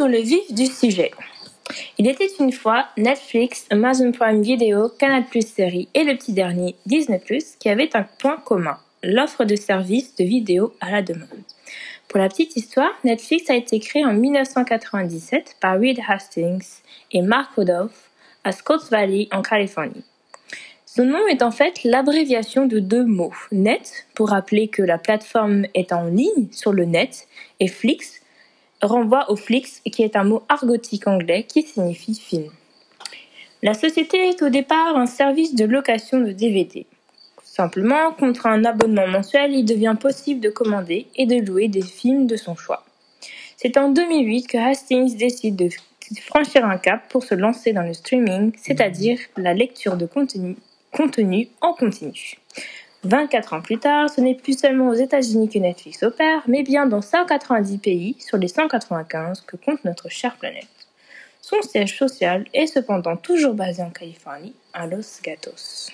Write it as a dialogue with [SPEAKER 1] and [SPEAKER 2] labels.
[SPEAKER 1] dans le vif du sujet. Il était une fois Netflix, Amazon Prime Video, Canal Plus Série et le petit dernier Disney Plus qui avaient un point commun, l'offre de services de vidéo à la demande. Pour la petite histoire, Netflix a été créé en 1997 par Reed Hastings et Mark Rudolph à Scotts Valley en Californie. Son nom est en fait l'abréviation de deux mots, net pour rappeler que la plateforme est en ligne sur le net et Flix renvoie au Flix qui est un mot argotique anglais qui signifie film. La société est au départ un service de location de DVD. Simplement, contre un abonnement mensuel, il devient possible de commander et de louer des films de son choix. C'est en 2008 que Hastings décide de franchir un cap pour se lancer dans le streaming, c'est-à-dire la lecture de contenu, contenu en continu. 24 ans plus tard, ce n'est plus seulement aux États-Unis que Netflix opère, mais bien dans 190 pays sur les 195 que compte notre chère planète. Son siège social est cependant toujours basé en Californie, à Los Gatos.